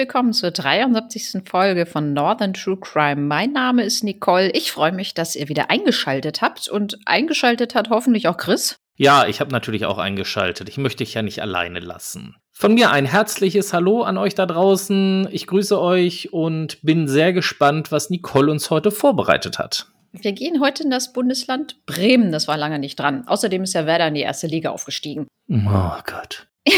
Willkommen zur 73. Folge von Northern True Crime. Mein Name ist Nicole. Ich freue mich, dass ihr wieder eingeschaltet habt und eingeschaltet hat hoffentlich auch Chris. Ja, ich habe natürlich auch eingeschaltet. Ich möchte dich ja nicht alleine lassen. Von mir ein herzliches Hallo an euch da draußen. Ich grüße euch und bin sehr gespannt, was Nicole uns heute vorbereitet hat. Wir gehen heute in das Bundesland Bremen. Das war lange nicht dran. Außerdem ist ja Werder in die erste Liga aufgestiegen. Oh Gott.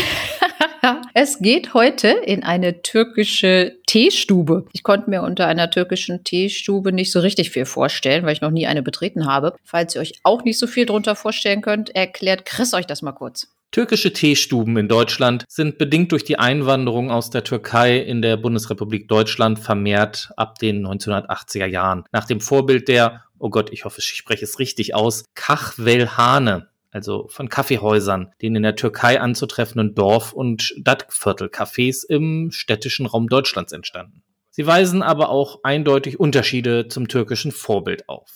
es geht heute in eine türkische Teestube. Ich konnte mir unter einer türkischen Teestube nicht so richtig viel vorstellen, weil ich noch nie eine betreten habe. Falls ihr euch auch nicht so viel drunter vorstellen könnt, erklärt Chris euch das mal kurz. Türkische Teestuben in Deutschland sind bedingt durch die Einwanderung aus der Türkei in der Bundesrepublik Deutschland vermehrt ab den 1980er Jahren. Nach dem Vorbild der, oh Gott, ich hoffe, ich spreche es richtig aus, Kachvelhane also von Kaffeehäusern, den in der Türkei anzutreffenden Dorf- und Stadtviertelcafés im städtischen Raum Deutschlands entstanden. Sie weisen aber auch eindeutig Unterschiede zum türkischen Vorbild auf.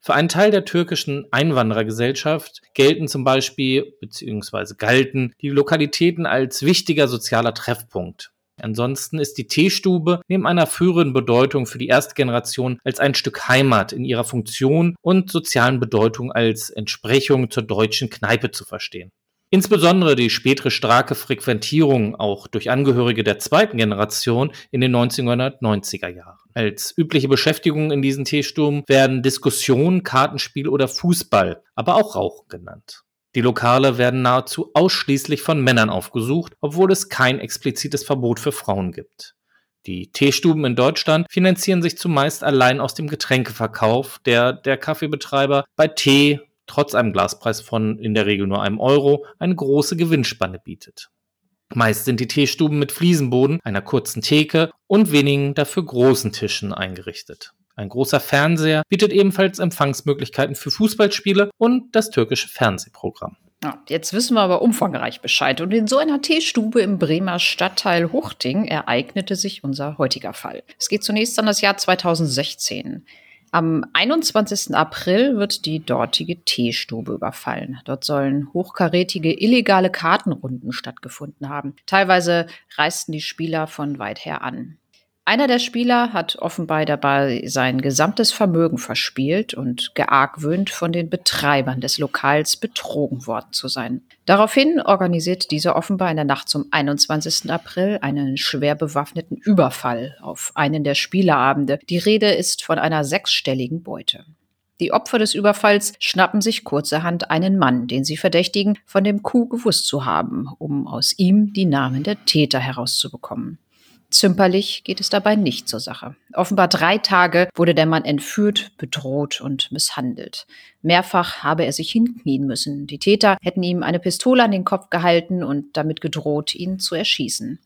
Für einen Teil der türkischen Einwanderergesellschaft gelten zum Beispiel bzw. galten die Lokalitäten als wichtiger sozialer Treffpunkt. Ansonsten ist die Teestube neben einer führenden Bedeutung für die erste Generation als ein Stück Heimat in ihrer Funktion und sozialen Bedeutung als Entsprechung zur deutschen Kneipe zu verstehen. Insbesondere die spätere starke Frequentierung auch durch Angehörige der zweiten Generation in den 1990er Jahren. Als übliche Beschäftigung in diesen Teestuben werden Diskussionen, Kartenspiel oder Fußball, aber auch Rauchen genannt. Die Lokale werden nahezu ausschließlich von Männern aufgesucht, obwohl es kein explizites Verbot für Frauen gibt. Die Teestuben in Deutschland finanzieren sich zumeist allein aus dem Getränkeverkauf, der der Kaffeebetreiber bei Tee trotz einem Glaspreis von in der Regel nur einem Euro eine große Gewinnspanne bietet. Meist sind die Teestuben mit Fliesenboden, einer kurzen Theke und wenigen dafür großen Tischen eingerichtet. Ein großer Fernseher bietet ebenfalls Empfangsmöglichkeiten für Fußballspiele und das türkische Fernsehprogramm. Ja, jetzt wissen wir aber umfangreich Bescheid. Und in so einer Teestube im Bremer Stadtteil Huchting ereignete sich unser heutiger Fall. Es geht zunächst an das Jahr 2016. Am 21. April wird die dortige Teestube überfallen. Dort sollen hochkarätige illegale Kartenrunden stattgefunden haben. Teilweise reisten die Spieler von weit her an. Einer der Spieler hat offenbar dabei sein gesamtes Vermögen verspielt und geargwöhnt von den Betreibern des Lokals betrogen worden zu sein. Daraufhin organisiert dieser offenbar in der Nacht zum 21. April einen schwer bewaffneten Überfall auf einen der Spielerabende. Die Rede ist von einer sechsstelligen Beute. Die Opfer des Überfalls schnappen sich kurzerhand einen Mann, den sie verdächtigen, von dem Coup gewusst zu haben, um aus ihm die Namen der Täter herauszubekommen. Zimperlich geht es dabei nicht zur Sache. Offenbar drei Tage wurde der Mann entführt, bedroht und misshandelt. Mehrfach habe er sich hinknien müssen. Die Täter hätten ihm eine Pistole an den Kopf gehalten und damit gedroht, ihn zu erschießen.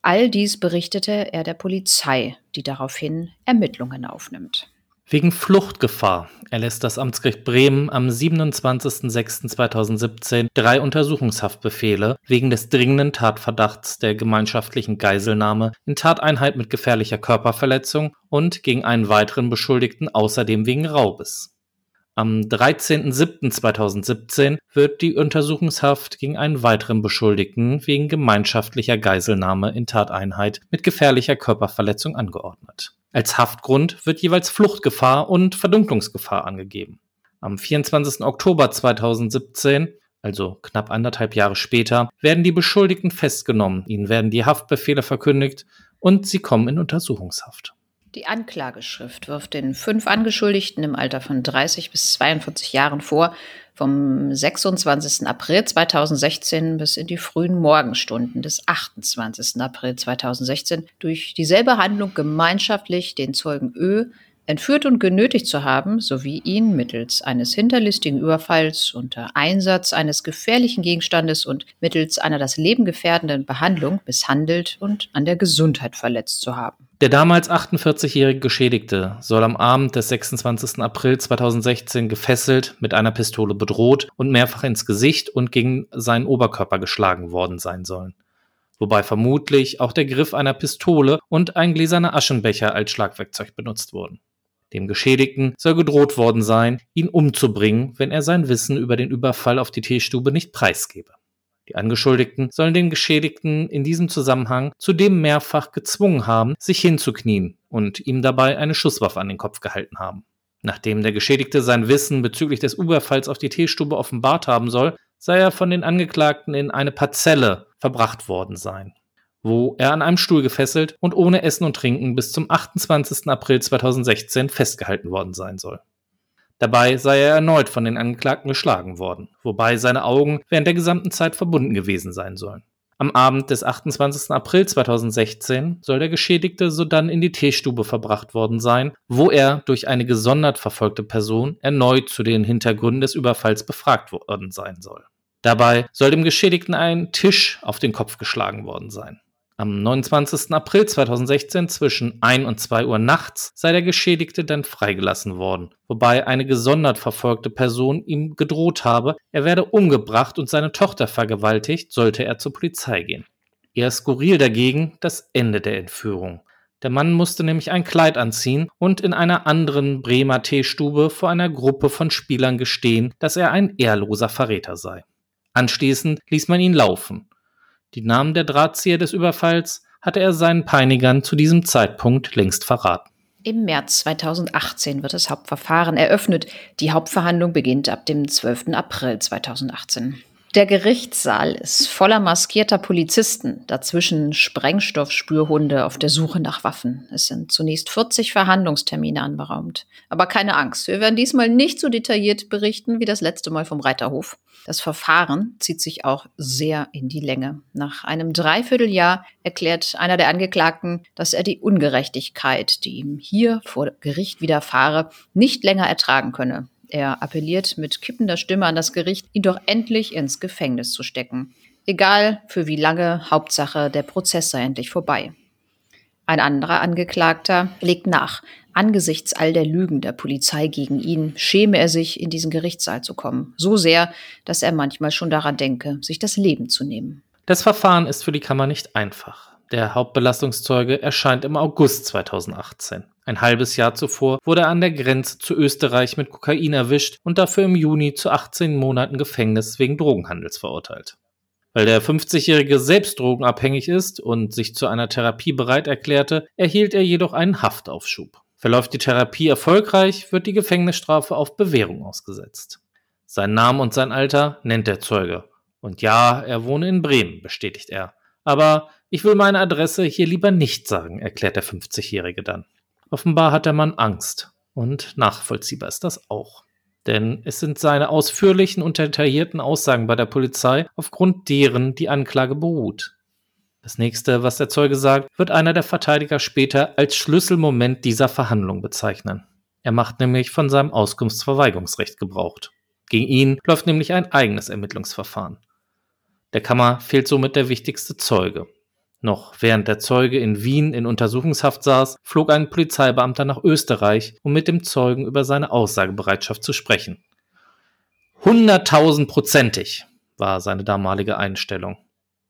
All dies berichtete er der Polizei, die daraufhin Ermittlungen aufnimmt. Wegen Fluchtgefahr erlässt das Amtsgericht Bremen am 27.06.2017 drei Untersuchungshaftbefehle wegen des dringenden Tatverdachts der gemeinschaftlichen Geiselnahme in Tateinheit mit gefährlicher Körperverletzung und gegen einen weiteren Beschuldigten außerdem wegen Raubes. Am 13.07.2017 wird die Untersuchungshaft gegen einen weiteren Beschuldigten wegen gemeinschaftlicher Geiselnahme in Tateinheit mit gefährlicher Körperverletzung angeordnet. Als Haftgrund wird jeweils Fluchtgefahr und Verdunklungsgefahr angegeben. Am 24. Oktober 2017, also knapp anderthalb Jahre später, werden die Beschuldigten festgenommen, ihnen werden die Haftbefehle verkündigt und sie kommen in Untersuchungshaft. Die Anklageschrift wirft den fünf Angeschuldigten im Alter von 30 bis 42 Jahren vor, vom 26. April 2016 bis in die frühen Morgenstunden des 28. April 2016 durch dieselbe Handlung gemeinschaftlich den Zeugen Ö entführt und genötigt zu haben, sowie ihn mittels eines hinterlistigen Überfalls unter Einsatz eines gefährlichen Gegenstandes und mittels einer das Leben gefährdenden Behandlung misshandelt und an der Gesundheit verletzt zu haben. Der damals 48-jährige Geschädigte soll am Abend des 26. April 2016 gefesselt, mit einer Pistole bedroht und mehrfach ins Gesicht und gegen seinen Oberkörper geschlagen worden sein sollen. Wobei vermutlich auch der Griff einer Pistole und ein gläserner Aschenbecher als Schlagwerkzeug benutzt wurden. Dem Geschädigten soll gedroht worden sein, ihn umzubringen, wenn er sein Wissen über den Überfall auf die Teestube nicht preisgebe. Die Angeschuldigten sollen den Geschädigten in diesem Zusammenhang zudem mehrfach gezwungen haben, sich hinzuknien und ihm dabei eine Schusswaffe an den Kopf gehalten haben. Nachdem der Geschädigte sein Wissen bezüglich des Überfalls auf die Teestube offenbart haben soll, sei er von den Angeklagten in eine Parzelle verbracht worden sein, wo er an einem Stuhl gefesselt und ohne Essen und Trinken bis zum 28. April 2016 festgehalten worden sein soll. Dabei sei er erneut von den Angeklagten geschlagen worden, wobei seine Augen während der gesamten Zeit verbunden gewesen sein sollen. Am Abend des 28. April 2016 soll der Geschädigte sodann in die Teestube verbracht worden sein, wo er durch eine gesondert verfolgte Person erneut zu den Hintergründen des Überfalls befragt worden sein soll. Dabei soll dem Geschädigten ein Tisch auf den Kopf geschlagen worden sein. Am 29. April 2016 zwischen 1 und 2 Uhr nachts sei der Geschädigte dann freigelassen worden, wobei eine gesondert verfolgte Person ihm gedroht habe, er werde umgebracht und seine Tochter vergewaltigt, sollte er zur Polizei gehen. Eher skurril dagegen das Ende der Entführung. Der Mann musste nämlich ein Kleid anziehen und in einer anderen Bremer Teestube vor einer Gruppe von Spielern gestehen, dass er ein ehrloser Verräter sei. Anschließend ließ man ihn laufen. Die Namen der Drahtzieher des Überfalls hatte er seinen Peinigern zu diesem Zeitpunkt längst verraten. Im März 2018 wird das Hauptverfahren eröffnet. Die Hauptverhandlung beginnt ab dem 12. April 2018. Der Gerichtssaal ist voller maskierter Polizisten, dazwischen Sprengstoffspürhunde auf der Suche nach Waffen. Es sind zunächst 40 Verhandlungstermine anberaumt. Aber keine Angst, wir werden diesmal nicht so detailliert berichten wie das letzte Mal vom Reiterhof. Das Verfahren zieht sich auch sehr in die Länge. Nach einem Dreivierteljahr erklärt einer der Angeklagten, dass er die Ungerechtigkeit, die ihm hier vor Gericht widerfahre, nicht länger ertragen könne. Er appelliert mit kippender Stimme an das Gericht, ihn doch endlich ins Gefängnis zu stecken. Egal für wie lange, Hauptsache, der Prozess sei endlich vorbei. Ein anderer Angeklagter legt nach. Angesichts all der Lügen der Polizei gegen ihn schäme er sich, in diesen Gerichtssaal zu kommen. So sehr, dass er manchmal schon daran denke, sich das Leben zu nehmen. Das Verfahren ist für die Kammer nicht einfach. Der Hauptbelastungszeuge erscheint im August 2018. Ein halbes Jahr zuvor wurde er an der Grenze zu Österreich mit Kokain erwischt und dafür im Juni zu 18 Monaten Gefängnis wegen Drogenhandels verurteilt. Weil der 50-Jährige selbst drogenabhängig ist und sich zu einer Therapie bereit erklärte, erhielt er jedoch einen Haftaufschub. Verläuft die Therapie erfolgreich, wird die Gefängnisstrafe auf Bewährung ausgesetzt. Sein Name und sein Alter nennt der Zeuge. Und ja, er wohne in Bremen, bestätigt er. Aber ich will meine Adresse hier lieber nicht sagen, erklärt der 50-Jährige dann. Offenbar hat der Mann Angst. Und nachvollziehbar ist das auch. Denn es sind seine ausführlichen und detaillierten Aussagen bei der Polizei, aufgrund deren die Anklage beruht. Das nächste, was der Zeuge sagt, wird einer der Verteidiger später als Schlüsselmoment dieser Verhandlung bezeichnen. Er macht nämlich von seinem Auskunftsverweigerungsrecht Gebrauch. Gegen ihn läuft nämlich ein eigenes Ermittlungsverfahren. Der Kammer fehlt somit der wichtigste Zeuge. Noch während der Zeuge in Wien in Untersuchungshaft saß, flog ein Polizeibeamter nach Österreich, um mit dem Zeugen über seine Aussagebereitschaft zu sprechen. Hunderttausendprozentig war seine damalige Einstellung.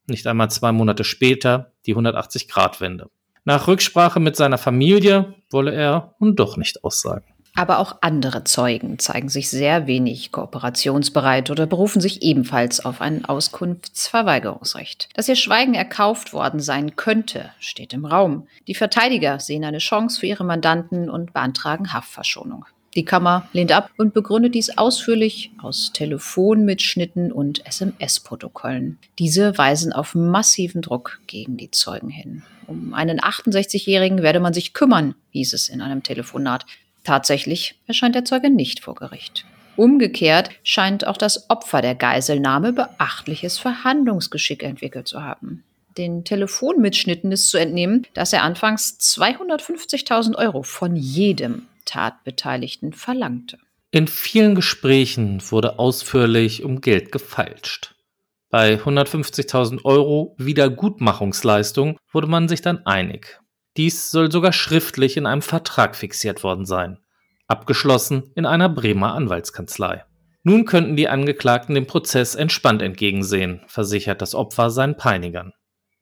Nicht einmal zwei Monate später die 180-Grad-Wende. Nach Rücksprache mit seiner Familie wolle er nun doch nicht aussagen. Aber auch andere Zeugen zeigen sich sehr wenig kooperationsbereit oder berufen sich ebenfalls auf ein Auskunftsverweigerungsrecht. Dass ihr Schweigen erkauft worden sein könnte, steht im Raum. Die Verteidiger sehen eine Chance für ihre Mandanten und beantragen Haftverschonung. Die Kammer lehnt ab und begründet dies ausführlich aus Telefonmitschnitten und SMS-Protokollen. Diese weisen auf massiven Druck gegen die Zeugen hin. Um einen 68-Jährigen werde man sich kümmern, hieß es in einem Telefonat. Tatsächlich erscheint der Zeuge nicht vor Gericht. Umgekehrt scheint auch das Opfer der Geiselnahme beachtliches Verhandlungsgeschick entwickelt zu haben. Den Telefonmitschnitten ist zu entnehmen, dass er anfangs 250.000 Euro von jedem Tatbeteiligten verlangte. In vielen Gesprächen wurde ausführlich um Geld gefeilscht. Bei 150.000 Euro Wiedergutmachungsleistung wurde man sich dann einig. Dies soll sogar schriftlich in einem Vertrag fixiert worden sein, abgeschlossen in einer Bremer Anwaltskanzlei. Nun könnten die Angeklagten dem Prozess entspannt entgegensehen, versichert das Opfer seinen Peinigern.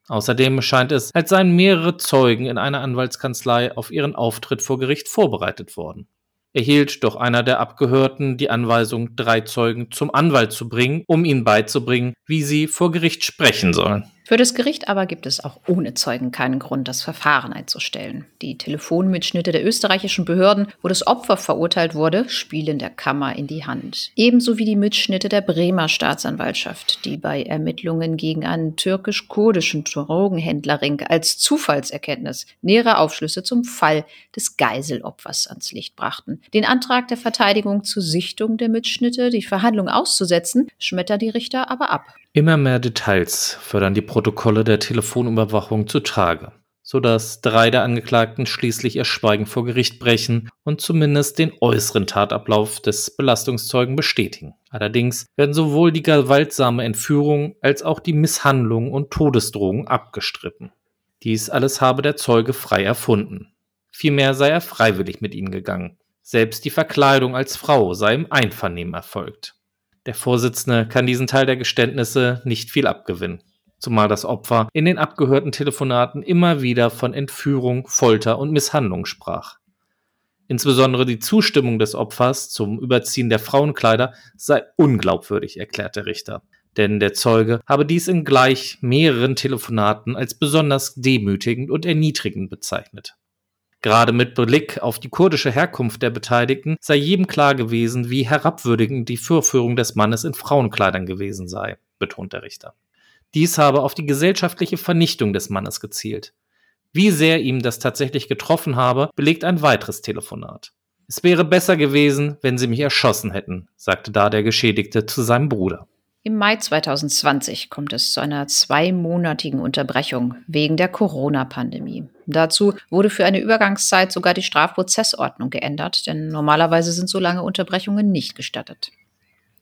Außerdem scheint es, als seien mehrere Zeugen in einer Anwaltskanzlei auf ihren Auftritt vor Gericht vorbereitet worden. erhielt doch einer der Abgehörten die Anweisung, drei Zeugen zum Anwalt zu bringen, um ihnen beizubringen, wie sie vor Gericht sprechen sollen. Für das Gericht aber gibt es auch ohne Zeugen keinen Grund, das Verfahren einzustellen. Die Telefonmitschnitte der österreichischen Behörden, wo das Opfer verurteilt wurde, spielen der Kammer in die Hand. Ebenso wie die Mitschnitte der Bremer Staatsanwaltschaft, die bei Ermittlungen gegen einen türkisch-kurdischen Drogenhändlerring als Zufallserkenntnis nähere Aufschlüsse zum Fall des Geiselopfers ans Licht brachten. Den Antrag der Verteidigung zur Sichtung der Mitschnitte, die Verhandlung auszusetzen, schmettert die Richter aber ab. Immer mehr Details fördern die Protokolle der Telefonüberwachung zutage, sodass drei der Angeklagten schließlich ihr Schweigen vor Gericht brechen und zumindest den äußeren Tatablauf des Belastungszeugen bestätigen. Allerdings werden sowohl die gewaltsame Entführung als auch die Misshandlung und Todesdrohung abgestritten. Dies alles habe der Zeuge frei erfunden. Vielmehr sei er freiwillig mit ihnen gegangen. Selbst die Verkleidung als Frau sei im Einvernehmen erfolgt. Der Vorsitzende kann diesen Teil der Geständnisse nicht viel abgewinnen, zumal das Opfer in den abgehörten Telefonaten immer wieder von Entführung, Folter und Misshandlung sprach. Insbesondere die Zustimmung des Opfers zum Überziehen der Frauenkleider sei unglaubwürdig, erklärt der Richter. Denn der Zeuge habe dies in gleich mehreren Telefonaten als besonders demütigend und erniedrigend bezeichnet. Gerade mit Blick auf die kurdische Herkunft der Beteiligten sei jedem klar gewesen, wie herabwürdigend die Vorführung des Mannes in Frauenkleidern gewesen sei, betont der Richter. Dies habe auf die gesellschaftliche Vernichtung des Mannes gezielt. Wie sehr ihm das tatsächlich getroffen habe, belegt ein weiteres Telefonat. Es wäre besser gewesen, wenn sie mich erschossen hätten, sagte da der Geschädigte zu seinem Bruder. Im Mai 2020 kommt es zu einer zweimonatigen Unterbrechung wegen der Corona-Pandemie. Dazu wurde für eine Übergangszeit sogar die Strafprozessordnung geändert, denn normalerweise sind so lange Unterbrechungen nicht gestattet.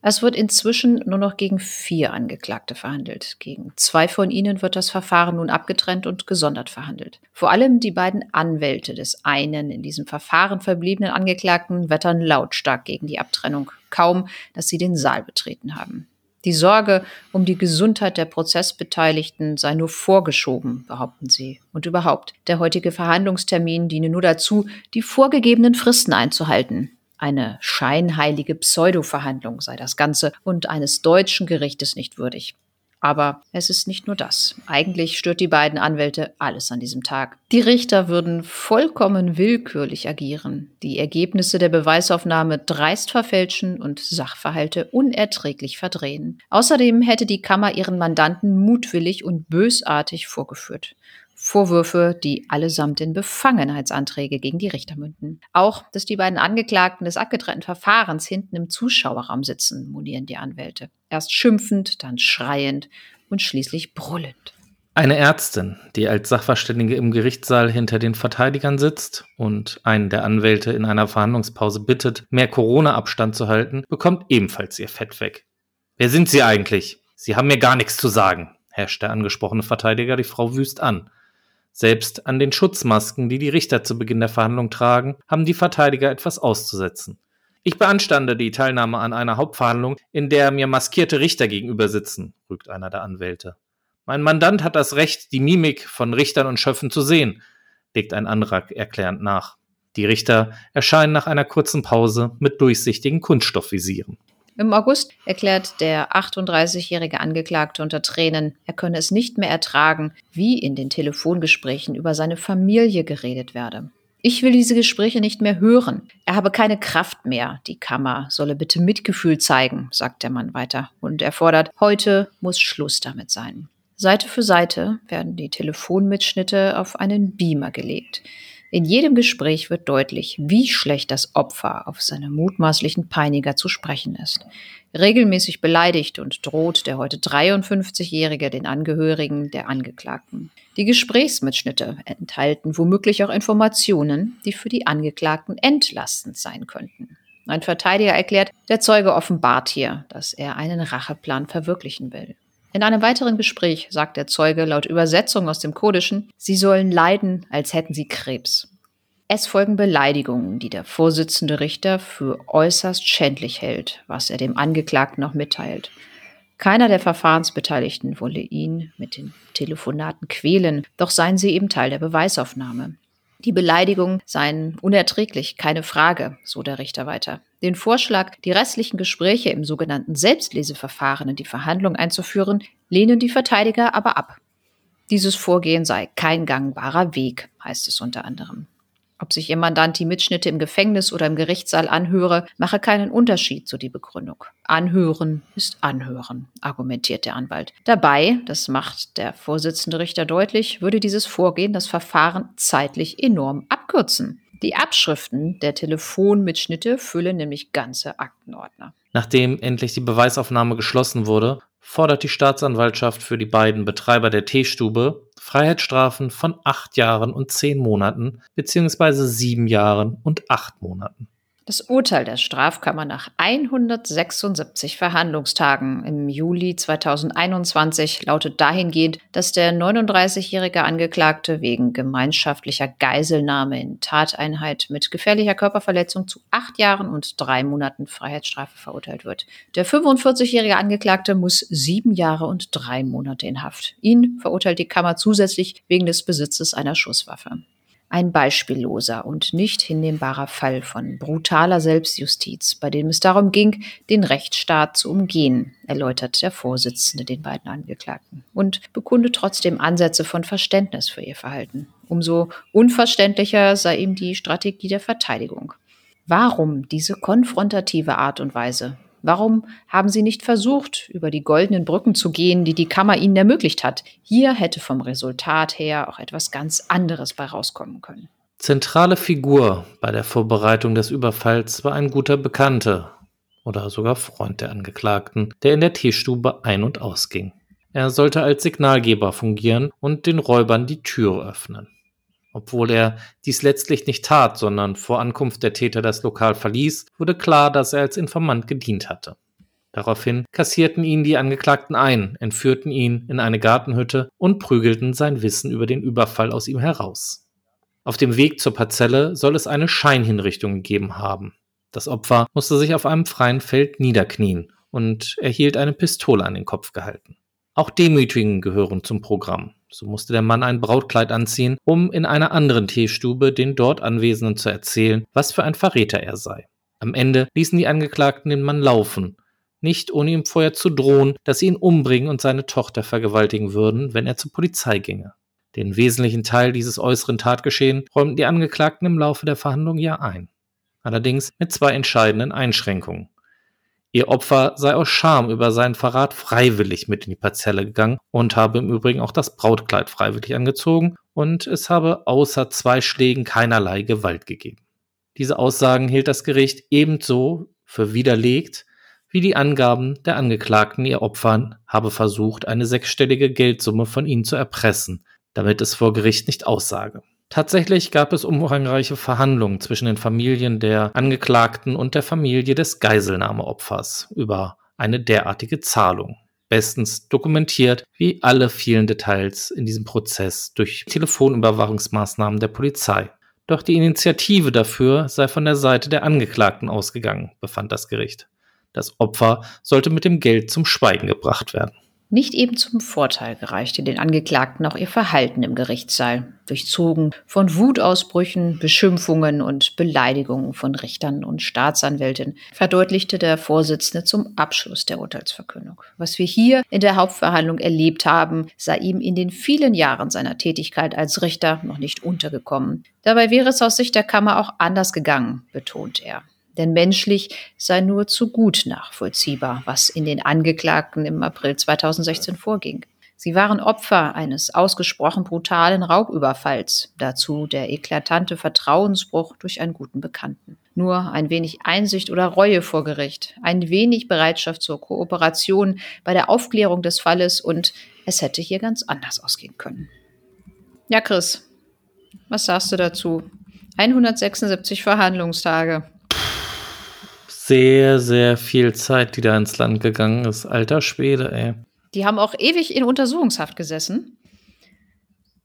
Es wird inzwischen nur noch gegen vier Angeklagte verhandelt. Gegen zwei von ihnen wird das Verfahren nun abgetrennt und gesondert verhandelt. Vor allem die beiden Anwälte des einen in diesem Verfahren verbliebenen Angeklagten wettern lautstark gegen die Abtrennung, kaum dass sie den Saal betreten haben. Die Sorge um die Gesundheit der Prozessbeteiligten sei nur vorgeschoben, behaupten sie. Und überhaupt, der heutige Verhandlungstermin diene nur dazu, die vorgegebenen Fristen einzuhalten. Eine scheinheilige Pseudo-Verhandlung sei das Ganze und eines deutschen Gerichtes nicht würdig. Aber es ist nicht nur das. Eigentlich stört die beiden Anwälte alles an diesem Tag. Die Richter würden vollkommen willkürlich agieren, die Ergebnisse der Beweisaufnahme dreist verfälschen und Sachverhalte unerträglich verdrehen. Außerdem hätte die Kammer ihren Mandanten mutwillig und bösartig vorgeführt. Vorwürfe, die allesamt in Befangenheitsanträge gegen die Richter münden. Auch, dass die beiden Angeklagten des abgetrennten Verfahrens hinten im Zuschauerraum sitzen, monieren die Anwälte. Erst schimpfend, dann schreiend und schließlich brüllend. Eine Ärztin, die als Sachverständige im Gerichtssaal hinter den Verteidigern sitzt und einen der Anwälte in einer Verhandlungspause bittet, mehr Corona-Abstand zu halten, bekommt ebenfalls ihr Fett weg. Wer sind Sie eigentlich? Sie haben mir gar nichts zu sagen, herrscht der angesprochene Verteidiger die Frau wüst an. Selbst an den Schutzmasken, die die Richter zu Beginn der Verhandlung tragen, haben die Verteidiger etwas auszusetzen. Ich beanstande die Teilnahme an einer Hauptverhandlung, in der mir maskierte Richter gegenüber sitzen, rügt einer der Anwälte. Mein Mandant hat das Recht, die Mimik von Richtern und Schöffen zu sehen, legt ein anderer erklärend nach. Die Richter erscheinen nach einer kurzen Pause mit durchsichtigen Kunststoffvisieren. Im August erklärt der 38-jährige Angeklagte unter Tränen, er könne es nicht mehr ertragen, wie in den Telefongesprächen über seine Familie geredet werde. Ich will diese Gespräche nicht mehr hören. Er habe keine Kraft mehr. Die Kammer solle bitte Mitgefühl zeigen, sagt der Mann weiter. Und er fordert, heute muss Schluss damit sein. Seite für Seite werden die Telefonmitschnitte auf einen Beamer gelegt. In jedem Gespräch wird deutlich, wie schlecht das Opfer auf seine mutmaßlichen Peiniger zu sprechen ist. Regelmäßig beleidigt und droht der heute 53-Jährige den Angehörigen der Angeklagten. Die Gesprächsmitschnitte enthalten womöglich auch Informationen, die für die Angeklagten entlastend sein könnten. Ein Verteidiger erklärt, der Zeuge offenbart hier, dass er einen Racheplan verwirklichen will. In einem weiteren Gespräch sagt der Zeuge laut Übersetzung aus dem Kurdischen, sie sollen leiden, als hätten sie Krebs. Es folgen Beleidigungen, die der Vorsitzende Richter für äußerst schändlich hält, was er dem Angeklagten noch mitteilt. Keiner der Verfahrensbeteiligten wolle ihn mit den Telefonaten quälen, doch seien sie eben Teil der Beweisaufnahme. Die Beleidigungen seien unerträglich, keine Frage, so der Richter weiter. Den Vorschlag, die restlichen Gespräche im sogenannten Selbstleseverfahren in die Verhandlung einzuführen, lehnen die Verteidiger aber ab. Dieses Vorgehen sei kein gangbarer Weg, heißt es unter anderem. Ob sich ihr Mandant die Mitschnitte im Gefängnis oder im Gerichtssaal anhöre, mache keinen Unterschied, so die Begründung. Anhören ist Anhören, argumentiert der Anwalt. Dabei, das macht der Vorsitzende Richter deutlich, würde dieses Vorgehen das Verfahren zeitlich enorm abkürzen. Die Abschriften der Telefonmitschnitte füllen nämlich ganze Aktenordner. Nachdem endlich die Beweisaufnahme geschlossen wurde, fordert die Staatsanwaltschaft für die beiden Betreiber der Teestube Freiheitsstrafen von acht Jahren und zehn Monaten beziehungsweise sieben Jahren und acht Monaten. Das Urteil der Strafkammer nach 176 Verhandlungstagen im Juli 2021 lautet dahingehend, dass der 39-jährige Angeklagte wegen gemeinschaftlicher Geiselnahme in Tateinheit mit gefährlicher Körperverletzung zu acht Jahren und drei Monaten Freiheitsstrafe verurteilt wird. Der 45-jährige Angeklagte muss sieben Jahre und drei Monate in Haft. Ihn verurteilt die Kammer zusätzlich wegen des Besitzes einer Schusswaffe. Ein beispielloser und nicht hinnehmbarer Fall von brutaler Selbstjustiz, bei dem es darum ging, den Rechtsstaat zu umgehen, erläutert der Vorsitzende den beiden Angeklagten und bekundet trotzdem Ansätze von Verständnis für ihr Verhalten. Umso unverständlicher sei ihm die Strategie der Verteidigung. Warum diese konfrontative Art und Weise? Warum haben Sie nicht versucht, über die goldenen Brücken zu gehen, die die Kammer Ihnen ermöglicht hat? Hier hätte vom Resultat her auch etwas ganz anderes bei rauskommen können. Zentrale Figur bei der Vorbereitung des Überfalls war ein guter Bekannter oder sogar Freund der Angeklagten, der in der Teestube ein- und ausging. Er sollte als Signalgeber fungieren und den Räubern die Tür öffnen. Obwohl er dies letztlich nicht tat, sondern vor Ankunft der Täter das Lokal verließ, wurde klar, dass er als Informant gedient hatte. Daraufhin kassierten ihn die Angeklagten ein, entführten ihn in eine Gartenhütte und prügelten sein Wissen über den Überfall aus ihm heraus. Auf dem Weg zur Parzelle soll es eine Scheinhinrichtung gegeben haben. Das Opfer musste sich auf einem freien Feld niederknien und erhielt eine Pistole an den Kopf gehalten. Auch Demütigungen gehören zum Programm. So musste der Mann ein Brautkleid anziehen, um in einer anderen Teestube den dort Anwesenden zu erzählen, was für ein Verräter er sei. Am Ende ließen die Angeklagten den Mann laufen, nicht ohne ihm vorher zu drohen, dass sie ihn umbringen und seine Tochter vergewaltigen würden, wenn er zur Polizei ginge. Den wesentlichen Teil dieses äußeren Tatgeschehen räumten die Angeklagten im Laufe der Verhandlung ja ein. Allerdings mit zwei entscheidenden Einschränkungen. Ihr Opfer sei aus Scham über seinen Verrat freiwillig mit in die Parzelle gegangen und habe im Übrigen auch das Brautkleid freiwillig angezogen und es habe außer zwei Schlägen keinerlei Gewalt gegeben. Diese Aussagen hielt das Gericht ebenso für widerlegt, wie die Angaben der Angeklagten ihr Opfern habe versucht, eine sechsstellige Geldsumme von ihnen zu erpressen, damit es vor Gericht nicht aussage. Tatsächlich gab es umfangreiche Verhandlungen zwischen den Familien der Angeklagten und der Familie des Geiselnahmeopfers über eine derartige Zahlung. Bestens dokumentiert, wie alle vielen Details in diesem Prozess durch Telefonüberwachungsmaßnahmen der Polizei. Doch die Initiative dafür sei von der Seite der Angeklagten ausgegangen, befand das Gericht. Das Opfer sollte mit dem Geld zum Schweigen gebracht werden nicht eben zum Vorteil gereichte den Angeklagten auch ihr Verhalten im Gerichtssaal, durchzogen von Wutausbrüchen, Beschimpfungen und Beleidigungen von Richtern und Staatsanwälten, verdeutlichte der Vorsitzende zum Abschluss der Urteilsverkündung. Was wir hier in der Hauptverhandlung erlebt haben, sei ihm in den vielen Jahren seiner Tätigkeit als Richter noch nicht untergekommen. Dabei wäre es aus Sicht der Kammer auch anders gegangen, betont er denn menschlich sei nur zu gut nachvollziehbar, was in den Angeklagten im April 2016 vorging. Sie waren Opfer eines ausgesprochen brutalen Raubüberfalls, dazu der eklatante Vertrauensbruch durch einen guten Bekannten. Nur ein wenig Einsicht oder Reue vor Gericht, ein wenig Bereitschaft zur Kooperation bei der Aufklärung des Falles und es hätte hier ganz anders ausgehen können. Ja, Chris, was sagst du dazu? 176 Verhandlungstage sehr, sehr viel Zeit, die da ins Land gegangen ist. Alter Schwede, ey. Die haben auch ewig in Untersuchungshaft gesessen.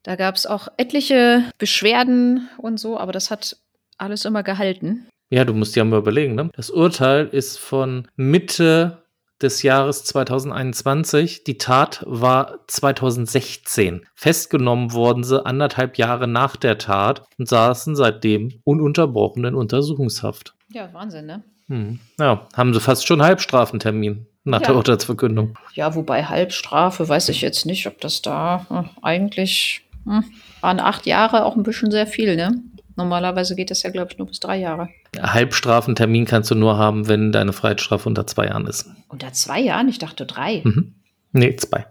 Da gab es auch etliche Beschwerden und so, aber das hat alles immer gehalten. Ja, du musst dir mal überlegen, ne? Das Urteil ist von Mitte des Jahres 2021. Die Tat war 2016. Festgenommen wurden sie anderthalb Jahre nach der Tat und saßen seitdem ununterbrochen in Untersuchungshaft. Ja, Wahnsinn, ne? Hm. Ja, haben sie fast schon Halbstrafentermin nach ja. der Urteilsverkündung. Ja, wobei Halbstrafe weiß ich jetzt nicht, ob das da äh, eigentlich hm, waren acht Jahre auch ein bisschen sehr viel, ne? Normalerweise geht das ja, glaube ich, nur bis drei Jahre. Halbstrafentermin kannst du nur haben, wenn deine Freiheitsstrafe unter zwei Jahren ist. Unter zwei Jahren? Ich dachte drei. Mhm. Nee, zwei.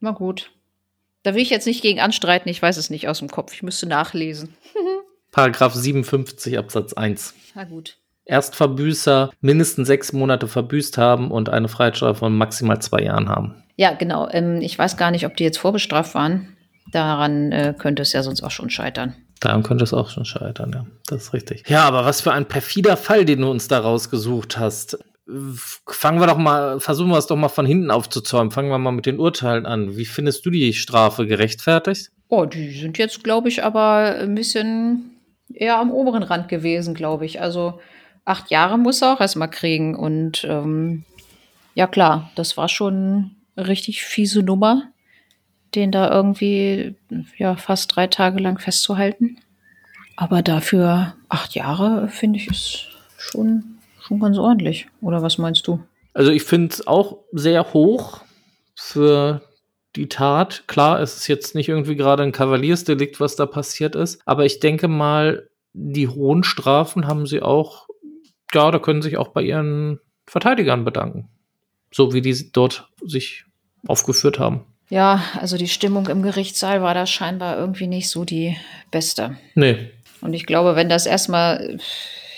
Na gut. Da will ich jetzt nicht gegen anstreiten, ich weiß es nicht aus dem Kopf. Ich müsste nachlesen. Paragraph 57 Absatz 1. Na gut. Erstverbüßer mindestens sechs Monate verbüßt haben und eine Freiheitsstrafe von maximal zwei Jahren haben. Ja, genau. Ähm, ich weiß gar nicht, ob die jetzt vorbestraft waren. Daran äh, könnte es ja sonst auch schon scheitern. Daran könnte es auch schon scheitern, ja. Das ist richtig. Ja, aber was für ein perfider Fall, den du uns da rausgesucht hast. Fangen wir doch mal, versuchen wir es doch mal von hinten aufzuzäumen. Fangen wir mal mit den Urteilen an. Wie findest du die Strafe gerechtfertigt? Oh, die sind jetzt, glaube ich, aber ein bisschen eher am oberen Rand gewesen, glaube ich. Also acht Jahre muss er auch erstmal kriegen. Und ähm, ja, klar, das war schon eine richtig fiese Nummer den da irgendwie ja fast drei Tage lang festzuhalten. Aber dafür acht Jahre finde ich ist schon, schon ganz ordentlich. Oder was meinst du? Also ich finde es auch sehr hoch für die Tat. Klar, es ist jetzt nicht irgendwie gerade ein Kavaliersdelikt, was da passiert ist. Aber ich denke mal, die hohen Strafen haben sie auch, ja, da können sich auch bei ihren Verteidigern bedanken. So wie die dort sich aufgeführt haben. Ja, also die Stimmung im Gerichtssaal war da scheinbar irgendwie nicht so die beste. Nee. Und ich glaube, wenn das erstmal,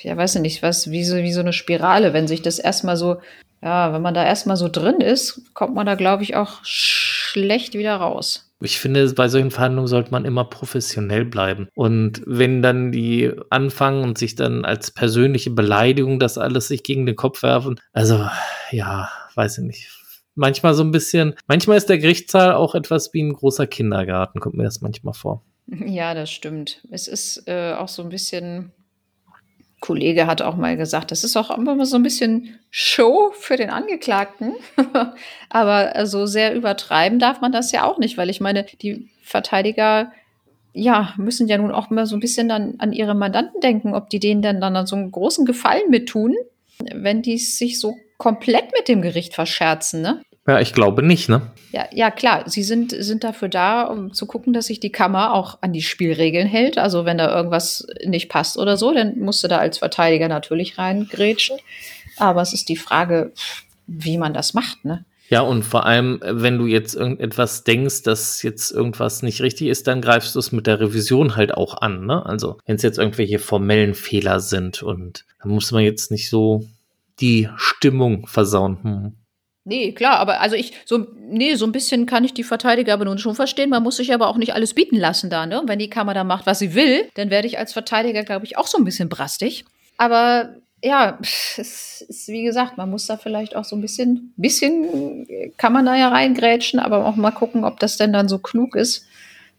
ja, weiß ich nicht, was, wie so, wie so eine Spirale, wenn sich das erstmal so, ja, wenn man da erstmal so drin ist, kommt man da, glaube ich, auch schlecht wieder raus. Ich finde, bei solchen Verhandlungen sollte man immer professionell bleiben. Und wenn dann die anfangen und sich dann als persönliche Beleidigung das alles sich gegen den Kopf werfen, also ja, weiß ich nicht manchmal so ein bisschen, manchmal ist der Gerichtssaal auch etwas wie ein großer Kindergarten, kommt mir das manchmal vor. Ja, das stimmt. Es ist äh, auch so ein bisschen, Kollege hat auch mal gesagt, das ist auch immer so ein bisschen Show für den Angeklagten. Aber also sehr übertreiben darf man das ja auch nicht, weil ich meine, die Verteidiger ja, müssen ja nun auch immer so ein bisschen dann an ihre Mandanten denken, ob die denen dann, dann so einen großen Gefallen mit tun, wenn die sich so komplett mit dem Gericht verscherzen, ne? Ja, ich glaube nicht, ne? Ja, ja, klar. Sie sind, sind dafür da, um zu gucken, dass sich die Kammer auch an die Spielregeln hält. Also wenn da irgendwas nicht passt oder so, dann musst du da als Verteidiger natürlich reingrätschen. Aber es ist die Frage, wie man das macht, ne? Ja, und vor allem, wenn du jetzt irgendetwas denkst, dass jetzt irgendwas nicht richtig ist, dann greifst du es mit der Revision halt auch an, ne? Also, wenn es jetzt irgendwelche formellen Fehler sind und dann muss man jetzt nicht so die Stimmung versauen. Hm. Nee, klar, aber also ich, so, nee, so ein bisschen kann ich die Verteidiger aber nun schon verstehen. Man muss sich aber auch nicht alles bieten lassen da, ne? wenn die Kammer da macht, was sie will, dann werde ich als Verteidiger, glaube ich, auch so ein bisschen brastig. Aber ja, es ist wie gesagt, man muss da vielleicht auch so ein bisschen, bisschen kann man da ja reingrätschen, aber auch mal gucken, ob das denn dann so klug ist.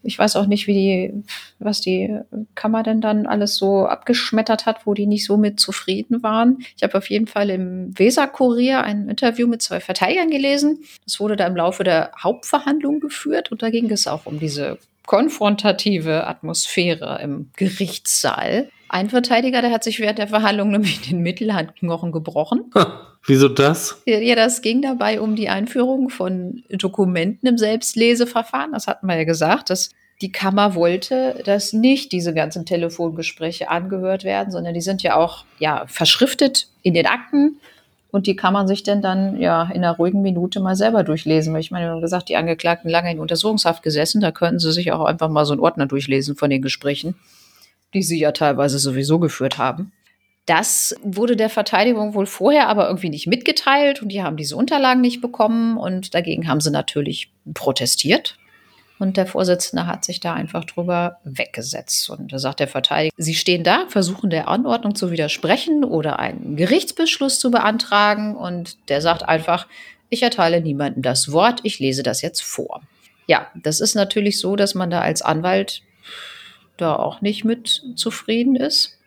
Ich weiß auch nicht, wie die, was die Kammer denn dann alles so abgeschmettert hat, wo die nicht so mit zufrieden waren. Ich habe auf jeden Fall im Weser-Kurier ein Interview mit zwei Verteidigern gelesen. Das wurde da im Laufe der Hauptverhandlung geführt und da ging es auch um diese konfrontative Atmosphäre im Gerichtssaal. Ein Verteidiger, der hat sich während der Verhandlung nämlich den Mittelhandknochen gebrochen. Wieso das? Ja, das ging dabei um die Einführung von Dokumenten im Selbstleseverfahren. Das hatten wir ja gesagt, dass die Kammer wollte, dass nicht diese ganzen Telefongespräche angehört werden, sondern die sind ja auch ja, verschriftet in den Akten. Und die kann man sich denn dann ja in einer ruhigen Minute mal selber durchlesen. Weil ich meine, wir haben gesagt, die Angeklagten lange in Untersuchungshaft gesessen, da könnten sie sich auch einfach mal so einen Ordner durchlesen von den Gesprächen, die sie ja teilweise sowieso geführt haben. Das wurde der Verteidigung wohl vorher aber irgendwie nicht mitgeteilt und die haben diese Unterlagen nicht bekommen und dagegen haben sie natürlich protestiert. Und der Vorsitzende hat sich da einfach drüber weggesetzt. Und da sagt der Verteidiger, Sie stehen da, versuchen der Anordnung zu widersprechen oder einen Gerichtsbeschluss zu beantragen. Und der sagt einfach, ich erteile niemandem das Wort, ich lese das jetzt vor. Ja, das ist natürlich so, dass man da als Anwalt da auch nicht mit zufrieden ist.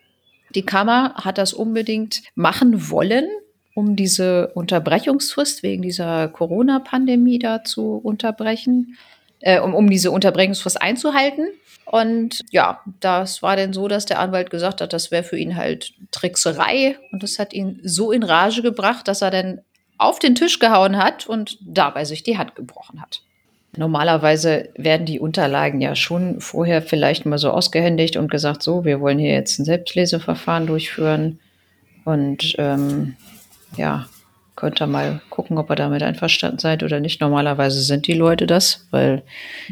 Die Kammer hat das unbedingt machen wollen, um diese Unterbrechungsfrist wegen dieser Corona-Pandemie da zu unterbrechen, äh, um, um diese Unterbrechungsfrist einzuhalten. Und ja, das war dann so, dass der Anwalt gesagt hat, das wäre für ihn halt Trickserei. Und das hat ihn so in Rage gebracht, dass er dann auf den Tisch gehauen hat und dabei sich die Hand gebrochen hat. Normalerweise werden die Unterlagen ja schon vorher vielleicht mal so ausgehändigt und gesagt, so, wir wollen hier jetzt ein Selbstleseverfahren durchführen. Und ähm, ja, könnt ihr mal gucken, ob ihr damit einverstanden seid oder nicht. Normalerweise sind die Leute das, weil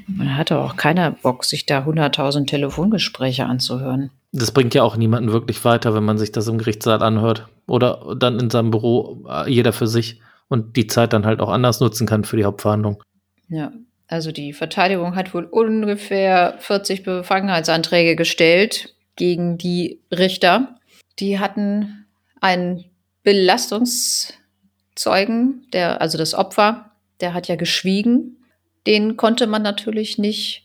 man hat auch keiner Bock, sich da 100.000 Telefongespräche anzuhören. Das bringt ja auch niemanden wirklich weiter, wenn man sich das im Gerichtssaal anhört. Oder dann in seinem Büro, äh, jeder für sich und die Zeit dann halt auch anders nutzen kann für die Hauptverhandlung. Ja, also die Verteidigung hat wohl ungefähr 40 Befangenheitsanträge gestellt gegen die Richter. Die hatten einen Belastungszeugen, der, also das Opfer, der hat ja geschwiegen. Den konnte man natürlich nicht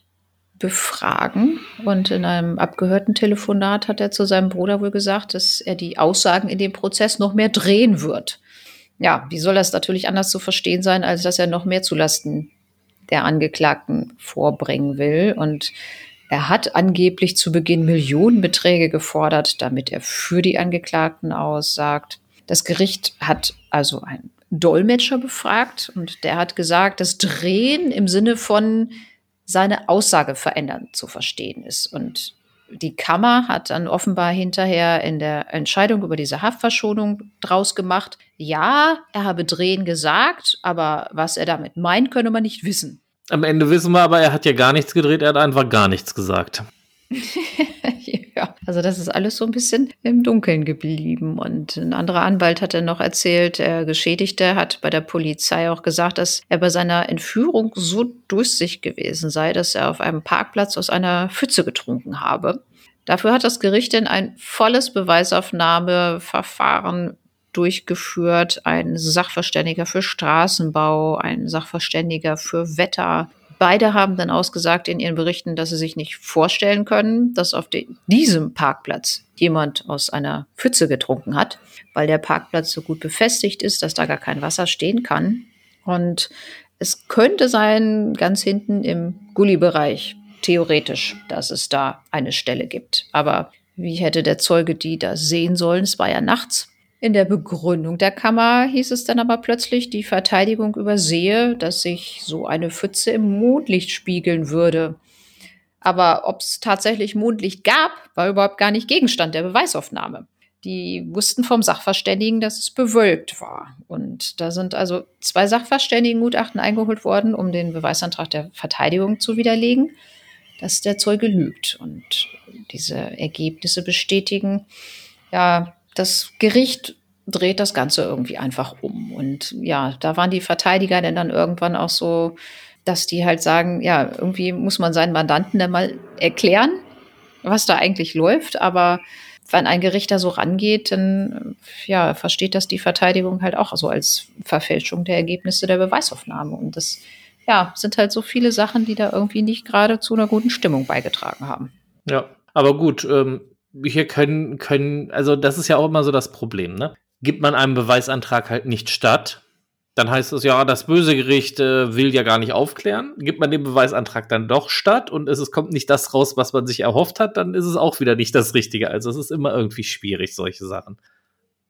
befragen. Und in einem abgehörten Telefonat hat er zu seinem Bruder wohl gesagt, dass er die Aussagen in dem Prozess noch mehr drehen wird. Ja, wie soll das natürlich anders zu verstehen sein, als dass er noch mehr zulasten der Angeklagten vorbringen will. Und er hat angeblich zu Beginn Millionenbeträge gefordert, damit er für die Angeklagten aussagt. Das Gericht hat also einen Dolmetscher befragt und der hat gesagt, dass Drehen im Sinne von seine Aussage verändern zu verstehen ist. Und die Kammer hat dann offenbar hinterher in der Entscheidung über diese Haftverschonung draus gemacht, ja, er habe Drehen gesagt, aber was er damit meint, könne man nicht wissen. Am Ende wissen wir aber, er hat ja gar nichts gedreht, er hat einfach gar nichts gesagt. ja, also das ist alles so ein bisschen im Dunkeln geblieben. Und ein anderer Anwalt hat dann noch erzählt, der Geschädigte hat bei der Polizei auch gesagt, dass er bei seiner Entführung so durstig gewesen sei, dass er auf einem Parkplatz aus einer Pfütze getrunken habe. Dafür hat das Gericht dann ein volles Beweisaufnahmeverfahren durchgeführt, ein Sachverständiger für Straßenbau, ein Sachverständiger für Wetter. Beide haben dann ausgesagt in ihren Berichten, dass sie sich nicht vorstellen können, dass auf diesem Parkplatz jemand aus einer Pfütze getrunken hat, weil der Parkplatz so gut befestigt ist, dass da gar kein Wasser stehen kann. Und es könnte sein, ganz hinten im Gully-Bereich, theoretisch, dass es da eine Stelle gibt. Aber wie hätte der Zeuge die da sehen sollen? Es war ja nachts. In der Begründung der Kammer hieß es dann aber plötzlich, die Verteidigung übersehe, dass sich so eine Pfütze im Mondlicht spiegeln würde. Aber ob es tatsächlich Mondlicht gab, war überhaupt gar nicht Gegenstand der Beweisaufnahme. Die wussten vom Sachverständigen, dass es bewölkt war. Und da sind also zwei Sachverständigengutachten eingeholt worden, um den Beweisantrag der Verteidigung zu widerlegen, dass der Zeuge lügt. Und diese Ergebnisse bestätigen, ja, das Gericht dreht das Ganze irgendwie einfach um. Und ja, da waren die Verteidiger denn dann irgendwann auch so, dass die halt sagen, ja, irgendwie muss man seinen Mandanten dann mal erklären, was da eigentlich läuft. Aber wenn ein Gericht da so rangeht, dann ja, versteht das die Verteidigung halt auch so als Verfälschung der Ergebnisse der Beweisaufnahme. Und das ja, sind halt so viele Sachen, die da irgendwie nicht gerade zu einer guten Stimmung beigetragen haben. Ja, aber gut, ähm, hier können, können, also das ist ja auch immer so das Problem, ne? Gibt man einem Beweisantrag halt nicht statt, dann heißt es ja, das böse Gericht äh, will ja gar nicht aufklären. Gibt man den Beweisantrag dann doch statt und es, es kommt nicht das raus, was man sich erhofft hat, dann ist es auch wieder nicht das Richtige. Also es ist immer irgendwie schwierig, solche Sachen.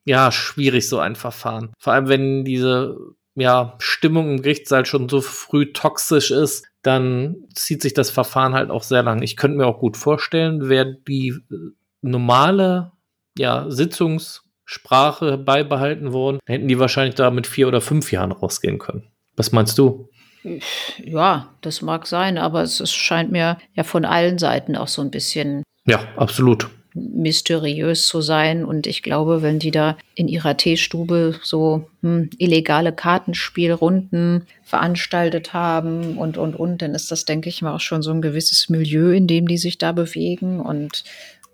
Ja, schwierig so ein Verfahren. Vor allem, wenn diese ja, Stimmung im Gerichtssaal schon so früh toxisch ist, dann zieht sich das Verfahren halt auch sehr lang. Ich könnte mir auch gut vorstellen, wer die äh, normale ja, Sitzungssprache beibehalten worden, hätten die wahrscheinlich da mit vier oder fünf Jahren rausgehen können. Was meinst du? Ja, das mag sein, aber es, es scheint mir ja von allen Seiten auch so ein bisschen. Ja, absolut mysteriös zu sein. Und ich glaube, wenn die da in ihrer Teestube so hm, illegale Kartenspielrunden veranstaltet haben und, und, und, dann ist das, denke ich mal, auch schon so ein gewisses Milieu, in dem die sich da bewegen. Und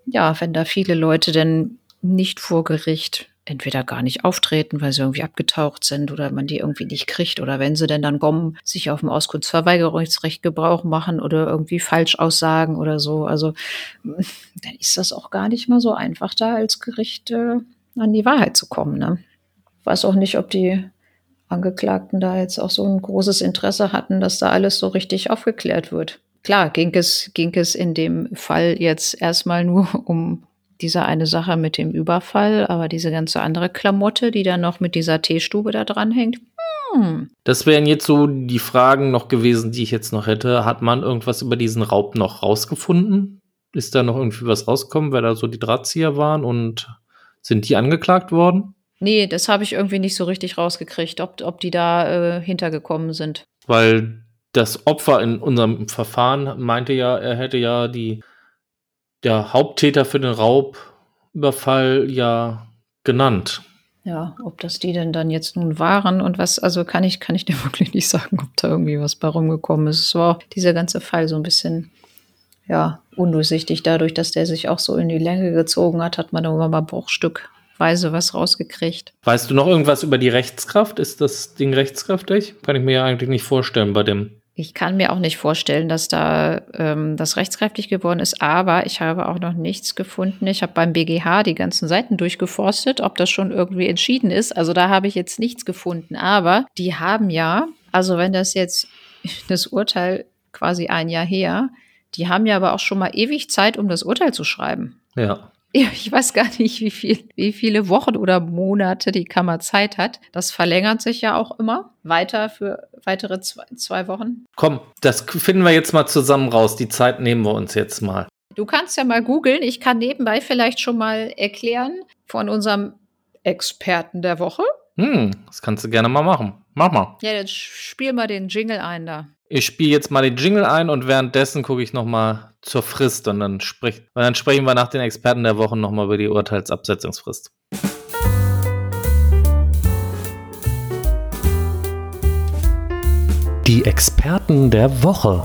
ja, wenn da viele Leute denn nicht vor Gericht entweder gar nicht auftreten, weil sie irgendwie abgetaucht sind oder man die irgendwie nicht kriegt oder wenn sie denn dann kommen, sich auf dem Auskunftsverweigerungsrecht Gebrauch machen oder irgendwie falsch aussagen oder so. Also dann ist das auch gar nicht mal so einfach, da als Gericht äh, an die Wahrheit zu kommen. Ne? weiß auch nicht, ob die Angeklagten da jetzt auch so ein großes Interesse hatten, dass da alles so richtig aufgeklärt wird. Klar, ging es, ging es in dem Fall jetzt erstmal nur um diese eine Sache mit dem Überfall, aber diese ganze andere Klamotte, die dann noch mit dieser Teestube da dran hängt. Hm. Das wären jetzt so die Fragen noch gewesen, die ich jetzt noch hätte. Hat man irgendwas über diesen Raub noch rausgefunden? Ist da noch irgendwie was rausgekommen, wer da so die Drahtzieher waren und sind die angeklagt worden? Nee, das habe ich irgendwie nicht so richtig rausgekriegt, ob, ob die da äh, hintergekommen sind. Weil das Opfer in unserem Verfahren meinte ja, er hätte ja die der Haupttäter für den Raubüberfall ja genannt. Ja, ob das die denn dann jetzt nun waren und was, also kann ich, kann ich dir wirklich nicht sagen, ob da irgendwie was bei rumgekommen ist. Es war dieser ganze Fall so ein bisschen, ja, undurchsichtig. Dadurch, dass der sich auch so in die Länge gezogen hat, hat man immer mal bruchstückweise was rausgekriegt. Weißt du noch irgendwas über die Rechtskraft? Ist das Ding rechtskräftig? Kann ich mir ja eigentlich nicht vorstellen bei dem ich kann mir auch nicht vorstellen, dass da ähm, das rechtskräftig geworden ist, aber ich habe auch noch nichts gefunden. Ich habe beim BGH die ganzen Seiten durchgeforstet, ob das schon irgendwie entschieden ist. Also da habe ich jetzt nichts gefunden. Aber die haben ja, also wenn das jetzt das Urteil quasi ein Jahr her, die haben ja aber auch schon mal ewig Zeit, um das Urteil zu schreiben. Ja. Ich weiß gar nicht, wie, viel, wie viele Wochen oder Monate die Kammer Zeit hat. Das verlängert sich ja auch immer weiter für weitere zwei, zwei Wochen. Komm, das finden wir jetzt mal zusammen raus. Die Zeit nehmen wir uns jetzt mal. Du kannst ja mal googeln. Ich kann nebenbei vielleicht schon mal erklären von unserem Experten der Woche. Hm, das kannst du gerne mal machen. Mach mal. Ja, dann spiel mal den Jingle ein da. Ich spiele jetzt mal den Jingle ein und währenddessen gucke ich noch mal zur Frist und dann, sprich, und dann sprechen wir nach den Experten der Woche noch mal über die Urteilsabsetzungsfrist. Die Experten der Woche.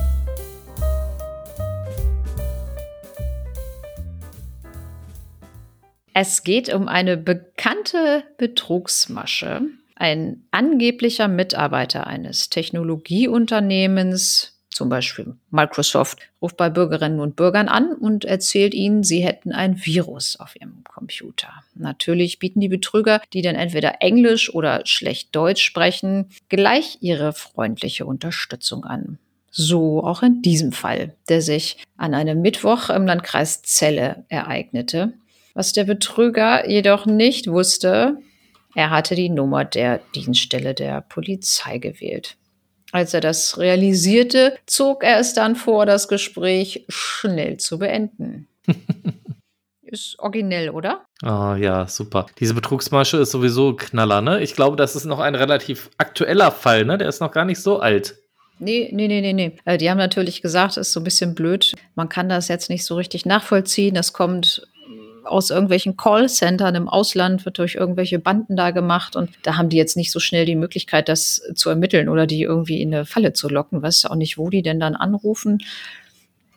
Es geht um eine bekannte Betrugsmasche, ein angeblicher Mitarbeiter eines Technologieunternehmens, zum Beispiel Microsoft, ruft bei Bürgerinnen und Bürgern an und erzählt ihnen, sie hätten ein Virus auf ihrem Computer. Natürlich bieten die Betrüger, die dann entweder Englisch oder schlecht Deutsch sprechen, gleich ihre freundliche Unterstützung an. So auch in diesem Fall, der sich an einem Mittwoch im Landkreis Celle ereignete. Was der Betrüger jedoch nicht wusste, er hatte die Nummer der Dienststelle der Polizei gewählt. Als er das realisierte, zog er es dann vor, das Gespräch schnell zu beenden. ist originell, oder? Ah, ja, super. Diese Betrugsmasche ist sowieso Knaller, ne? Ich glaube, das ist noch ein relativ aktueller Fall, ne? Der ist noch gar nicht so alt. Nee, nee, nee, nee, nee. Äh, die haben natürlich gesagt, es ist so ein bisschen blöd. Man kann das jetzt nicht so richtig nachvollziehen. Das kommt aus irgendwelchen Callcentern im Ausland, wird durch irgendwelche Banden da gemacht und da haben die jetzt nicht so schnell die Möglichkeit, das zu ermitteln oder die irgendwie in eine Falle zu locken. Weiß auch nicht, wo die denn dann anrufen.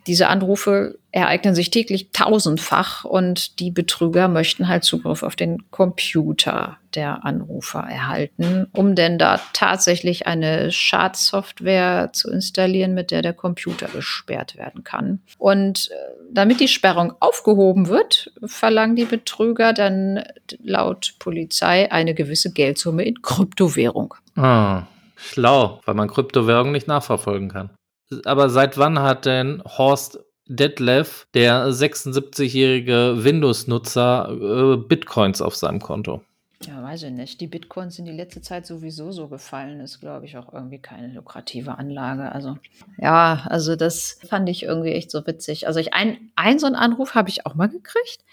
Diese Anrufe ereignen sich täglich tausendfach und die Betrüger möchten halt Zugriff auf den Computer der Anrufer erhalten, um denn da tatsächlich eine Schadsoftware zu installieren, mit der der Computer gesperrt werden kann. Und äh, damit die Sperrung aufgehoben wird, verlangen die Betrüger dann laut Polizei eine gewisse Geldsumme in Kryptowährung. Ah, schlau, weil man Kryptowährung nicht nachverfolgen kann. Aber seit wann hat denn Horst Detlef, der 76-jährige Windows-Nutzer, äh, Bitcoins auf seinem Konto? Ja, weiß ich nicht. Die Bitcoins sind die letzte Zeit sowieso so gefallen. Ist, glaube ich, auch irgendwie keine lukrative Anlage. Also, ja, also das fand ich irgendwie echt so witzig. Also, ich, ein, ein so einen Anruf habe ich auch mal gekriegt.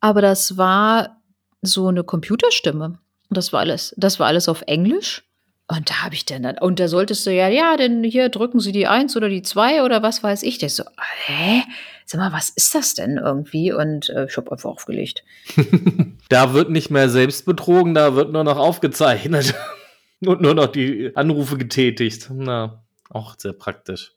Aber das war so eine Computerstimme. Das war alles, das war alles auf Englisch. Und da habe ich dann, und da solltest du ja, ja, denn hier drücken Sie die Eins oder die Zwei oder was weiß ich. Der so, hä? Sag mal, was ist das denn irgendwie? Und äh, ich habe einfach aufgelegt. da wird nicht mehr selbst betrogen, da wird nur noch aufgezeichnet und nur noch die Anrufe getätigt. Na, auch sehr praktisch.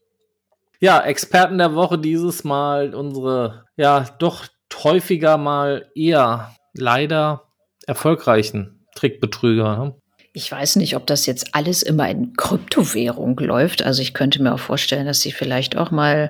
Ja, Experten der Woche dieses Mal unsere, ja, doch häufiger mal eher leider erfolgreichen Trickbetrüger. Ne? Ich weiß nicht, ob das jetzt alles immer in Kryptowährung läuft. Also ich könnte mir auch vorstellen, dass sie vielleicht auch mal,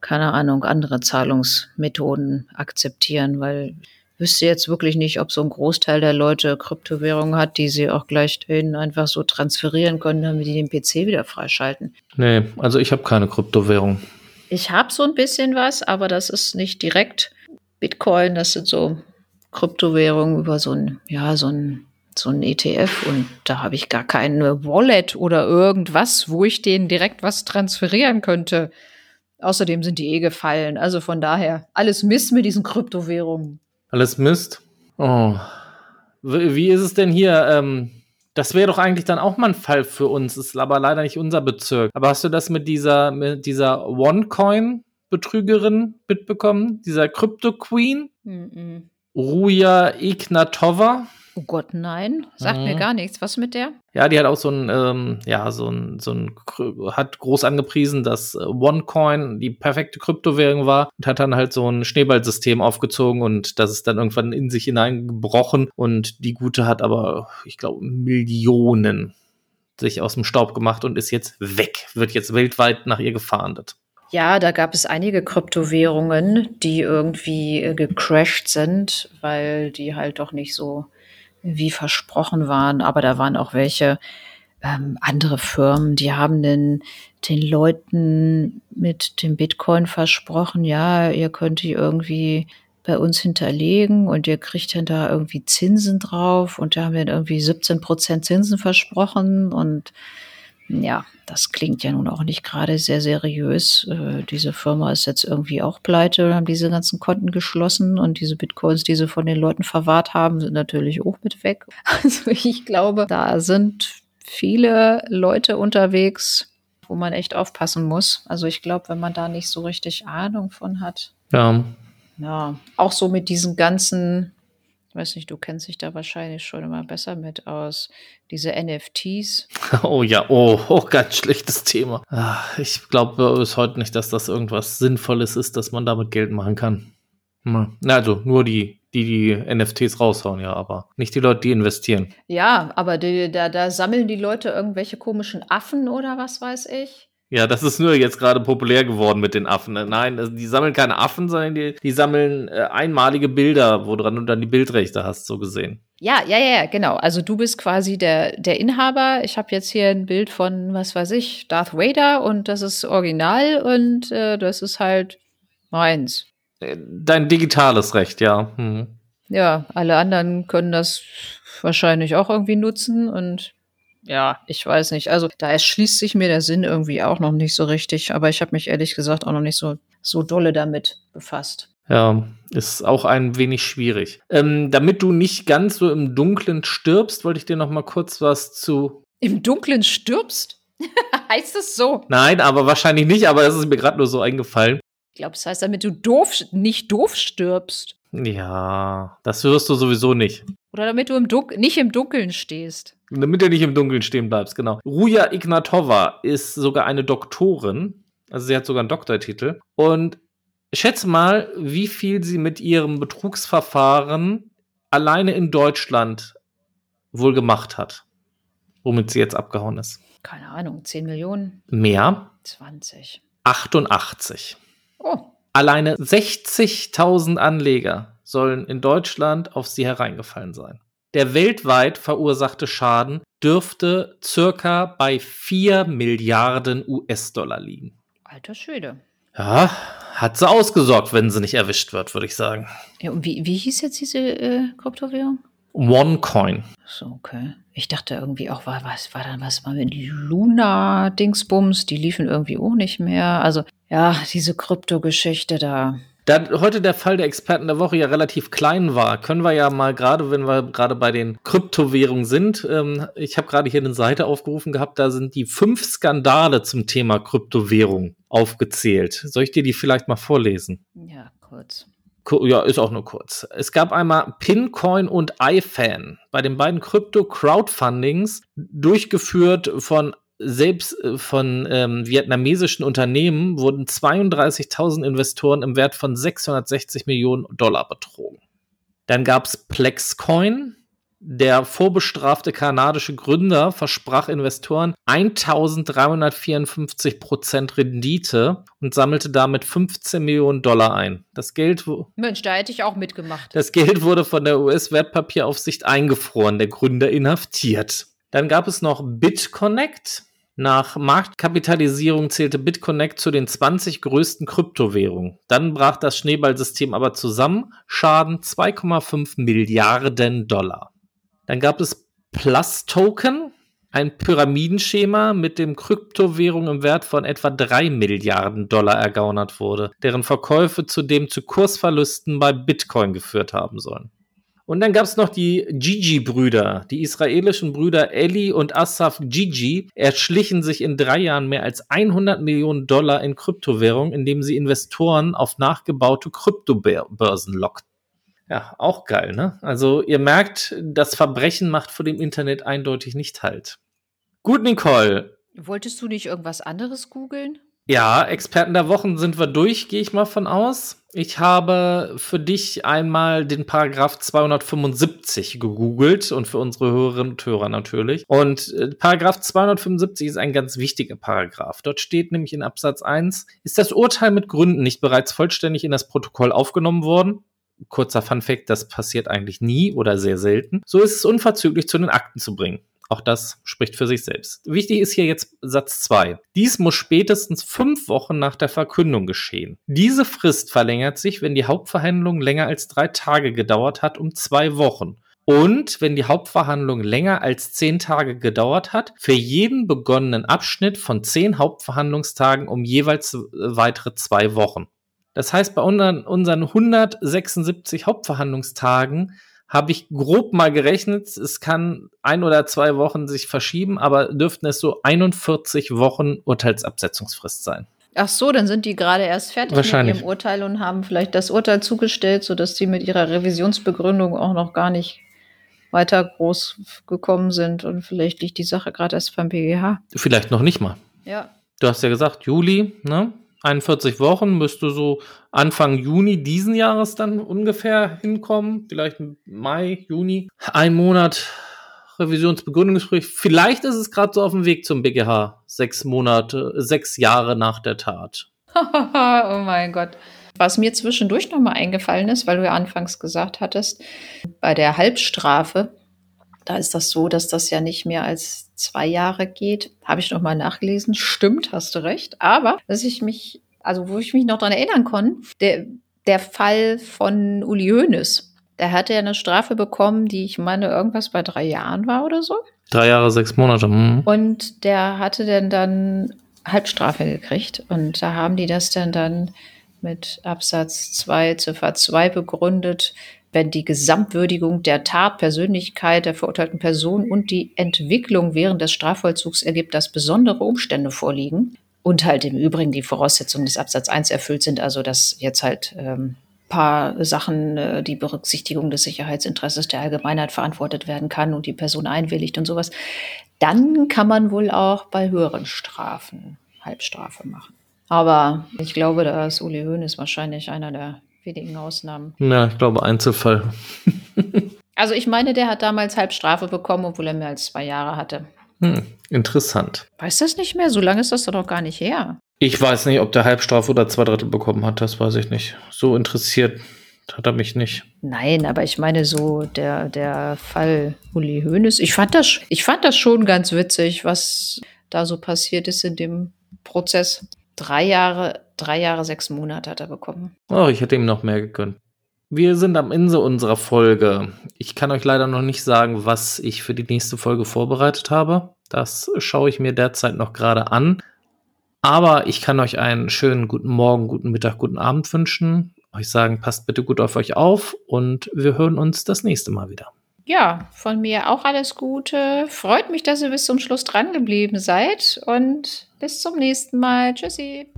keine Ahnung, andere Zahlungsmethoden akzeptieren, weil wüsste jetzt wirklich nicht, ob so ein Großteil der Leute Kryptowährungen hat, die sie auch gleich dahin einfach so transferieren können, damit die den PC wieder freischalten. Nee, also ich habe keine Kryptowährung. Ich habe so ein bisschen was, aber das ist nicht direkt Bitcoin, das sind so Kryptowährungen über so ein, ja, so ein, so ein ETF und da habe ich gar keine Wallet oder irgendwas, wo ich denen direkt was transferieren könnte. Außerdem sind die eh gefallen. Also von daher, alles Mist mit diesen Kryptowährungen. Alles Mist? Oh. Wie ist es denn hier? Ähm, das wäre doch eigentlich dann auch mal ein Fall für uns. Ist aber leider nicht unser Bezirk. Aber hast du das mit dieser, mit dieser OneCoin-Betrügerin mitbekommen? Dieser Crypto Queen? Mm -mm. Ruja Ignatova? Oh Gott, nein. Sagt mhm. mir gar nichts. Was mit der? Ja, die hat auch so ein, ähm, ja, so ein, so ein, hat groß angepriesen, dass äh, OneCoin die perfekte Kryptowährung war und hat dann halt so ein Schneeballsystem aufgezogen und das ist dann irgendwann in sich hineingebrochen und die Gute hat aber, ich glaube, Millionen sich aus dem Staub gemacht und ist jetzt weg, wird jetzt weltweit nach ihr gefahndet. Ja, da gab es einige Kryptowährungen, die irgendwie äh, gecrashed sind, weil die halt doch nicht so wie versprochen waren, aber da waren auch welche ähm, andere Firmen, die haben den, den Leuten mit dem Bitcoin versprochen, ja, ihr könnt die irgendwie bei uns hinterlegen und ihr kriegt dann da irgendwie Zinsen drauf und da haben wir irgendwie 17 Prozent Zinsen versprochen und ja, das klingt ja nun auch nicht gerade sehr seriös. Äh, diese Firma ist jetzt irgendwie auch pleite und haben diese ganzen Konten geschlossen und diese Bitcoins, die sie von den Leuten verwahrt haben, sind natürlich auch mit weg. Also ich glaube, da sind viele Leute unterwegs, wo man echt aufpassen muss. Also ich glaube, wenn man da nicht so richtig Ahnung von hat. Ja. Ja, auch so mit diesen ganzen weiß nicht, du kennst dich da wahrscheinlich schon immer besser mit aus. Diese NFTs. Oh ja, oh, oh ganz schlechtes Thema. Ah, ich glaube bis heute nicht, dass das irgendwas Sinnvolles ist, dass man damit Geld machen kann. Na, also nur die, die die NFTs raushauen, ja, aber nicht die Leute, die investieren. Ja, aber die, da, da sammeln die Leute irgendwelche komischen Affen oder was weiß ich. Ja, das ist nur jetzt gerade populär geworden mit den Affen. Ne? Nein, also die sammeln keine Affen, sondern die, die sammeln äh, einmalige Bilder, wo dran du dann die Bildrechte hast, so gesehen. Ja, ja, ja, genau. Also du bist quasi der, der Inhaber. Ich habe jetzt hier ein Bild von, was weiß ich, Darth Vader und das ist original und äh, das ist halt meins. Äh, dein digitales Recht, ja. Hm. Ja, alle anderen können das wahrscheinlich auch irgendwie nutzen und ja, ich weiß nicht. Also da erschließt sich mir der Sinn irgendwie auch noch nicht so richtig, aber ich habe mich ehrlich gesagt auch noch nicht so, so dolle damit befasst. Ja, ist auch ein wenig schwierig. Ähm, damit du nicht ganz so im Dunkeln stirbst, wollte ich dir noch mal kurz was zu. Im Dunkeln stirbst? heißt das so? Nein, aber wahrscheinlich nicht, aber das ist mir gerade nur so eingefallen. Ich glaube, das heißt, damit du doof, nicht doof stirbst. Ja, das wirst du sowieso nicht. Oder damit du im nicht im Dunkeln stehst. Damit du nicht im Dunkeln stehen bleibst, genau. Ruja Ignatova ist sogar eine Doktorin. Also sie hat sogar einen Doktortitel. Und schätze mal, wie viel sie mit ihrem Betrugsverfahren alleine in Deutschland wohl gemacht hat. Womit sie jetzt abgehauen ist. Keine Ahnung, 10 Millionen? Mehr? 20. 88. Oh. Alleine 60.000 Anleger sollen in Deutschland auf sie hereingefallen sein. Der weltweit verursachte Schaden dürfte circa bei 4 Milliarden US-Dollar liegen. Alter Schwede. Ja, hat sie ausgesorgt, wenn sie nicht erwischt wird, würde ich sagen. Ja, und wie, wie hieß jetzt diese äh, Kryptowährung? OneCoin. So, okay. Ich dachte irgendwie auch, war, was war dann was mal mit Luna-Dingsbums? Die liefen irgendwie auch nicht mehr. Also, ja, diese Kryptogeschichte da. Da heute der Fall der Experten der Woche ja relativ klein war, können wir ja mal gerade, wenn wir gerade bei den Kryptowährungen sind, ähm, ich habe gerade hier eine Seite aufgerufen gehabt, da sind die fünf Skandale zum Thema Kryptowährung aufgezählt. Soll ich dir die vielleicht mal vorlesen? Ja, kurz. Ja, ist auch nur kurz. Es gab einmal Pincoin und iFan. Bei den beiden Krypto-Crowdfundings, durchgeführt von selbst äh, von ähm, vietnamesischen Unternehmen wurden 32.000 Investoren im Wert von 660 Millionen Dollar betrogen. Dann gab es Plexcoin. Der vorbestrafte kanadische Gründer versprach Investoren 1354 Prozent Rendite und sammelte damit 15 Millionen Dollar ein. Das Geld, Mensch, da hätte ich auch mitgemacht. das Geld wurde von der US-Wertpapieraufsicht eingefroren, der Gründer inhaftiert. Dann gab es noch BitConnect. Nach Marktkapitalisierung zählte BitConnect zu den 20 größten Kryptowährungen. Dann brach das Schneeballsystem aber zusammen. Schaden 2,5 Milliarden Dollar. Dann gab es Plus Token, ein Pyramidenschema, mit dem Kryptowährung im Wert von etwa 3 Milliarden Dollar ergaunert wurde, deren Verkäufe zudem zu Kursverlusten bei Bitcoin geführt haben sollen. Und dann gab es noch die Gigi-Brüder. Die israelischen Brüder Eli und Asaf Gigi erschlichen sich in drei Jahren mehr als 100 Millionen Dollar in Kryptowährung, indem sie Investoren auf nachgebaute Kryptobörsen lockten. Ja, auch geil, ne? Also ihr merkt, das Verbrechen macht vor dem Internet eindeutig nicht halt. Gut, Nicole. Wolltest du nicht irgendwas anderes googeln? Ja, Experten der Wochen sind wir durch, gehe ich mal von aus. Ich habe für dich einmal den Paragraph 275 gegoogelt und für unsere Hörerinnen und Hörer natürlich. Und äh, Paragraph 275 ist ein ganz wichtiger Paragraph. Dort steht nämlich in Absatz 1, ist das Urteil mit Gründen nicht bereits vollständig in das Protokoll aufgenommen worden? Kurzer Funfact, das passiert eigentlich nie oder sehr selten. So ist es unverzüglich zu den Akten zu bringen. Auch das spricht für sich selbst. Wichtig ist hier jetzt Satz 2. Dies muss spätestens fünf Wochen nach der Verkündung geschehen. Diese Frist verlängert sich, wenn die Hauptverhandlung länger als drei Tage gedauert hat, um zwei Wochen. Und wenn die Hauptverhandlung länger als zehn Tage gedauert hat, für jeden begonnenen Abschnitt von zehn Hauptverhandlungstagen um jeweils weitere zwei Wochen. Das heißt, bei unseren, unseren 176 Hauptverhandlungstagen habe ich grob mal gerechnet, es kann ein oder zwei Wochen sich verschieben, aber dürften es so 41 Wochen Urteilsabsetzungsfrist sein. Ach so, dann sind die gerade erst fertig mit ihrem Urteil und haben vielleicht das Urteil zugestellt, sodass die mit ihrer Revisionsbegründung auch noch gar nicht weiter groß gekommen sind und vielleicht liegt die Sache gerade erst beim BGH. Vielleicht noch nicht mal. Ja. Du hast ja gesagt, Juli, ne? 41 Wochen müsste so Anfang Juni diesen Jahres dann ungefähr hinkommen. Vielleicht Mai, Juni. Ein Monat Revisionsbegründungsgespräch. Vielleicht ist es gerade so auf dem Weg zum BGH. Sechs Monate, sechs Jahre nach der Tat. oh mein Gott. Was mir zwischendurch nochmal eingefallen ist, weil du ja anfangs gesagt hattest, bei der Halbstrafe, da ist das so, dass das ja nicht mehr als zwei Jahre geht. Habe ich nochmal nachgelesen. Stimmt, hast du recht. Aber, dass ich mich, also wo ich mich noch dran erinnern konnte, der, der Fall von Uli Hoeneß. Der hatte ja eine Strafe bekommen, die ich meine irgendwas bei drei Jahren war oder so. Drei Jahre, sechs Monate. Hm. Und der hatte dann dann Halbstrafe gekriegt. Und da haben die das dann dann mit Absatz 2, Ziffer 2 begründet, wenn die Gesamtwürdigung der Tat, Persönlichkeit der verurteilten Person und die Entwicklung während des Strafvollzugs ergibt, dass besondere Umstände vorliegen und halt im Übrigen die Voraussetzungen des Absatz 1 erfüllt sind, also dass jetzt halt ähm, paar Sachen, äh, die Berücksichtigung des Sicherheitsinteresses der Allgemeinheit verantwortet werden kann und die Person einwilligt und sowas, dann kann man wohl auch bei höheren Strafen Halbstrafe machen. Aber ich glaube, da ist Uli Hoeneß wahrscheinlich einer der wenigen Ausnahmen. Ja, ich glaube Einzelfall. Also ich meine, der hat damals Halbstrafe bekommen, obwohl er mehr als zwei Jahre hatte. Hm, interessant. Weiß das nicht mehr? So lange ist das doch noch gar nicht her. Ich weiß nicht, ob der Halbstrafe oder zwei Drittel bekommen hat, das weiß ich nicht. So interessiert hat er mich nicht. Nein, aber ich meine so der, der Fall Uli Hoeneß. Ich fand, das, ich fand das schon ganz witzig, was da so passiert ist in dem Prozess. Drei Jahre, drei Jahre, sechs Monate hat er bekommen. Oh, ich hätte ihm noch mehr gegönnt. Wir sind am Ende unserer Folge. Ich kann euch leider noch nicht sagen, was ich für die nächste Folge vorbereitet habe. Das schaue ich mir derzeit noch gerade an. Aber ich kann euch einen schönen guten Morgen, guten Mittag, guten Abend wünschen. Euch sagen, passt bitte gut auf euch auf und wir hören uns das nächste Mal wieder. Ja, von mir auch alles Gute. Freut mich, dass ihr bis zum Schluss dran geblieben seid und bis zum nächsten Mal. Tschüssi.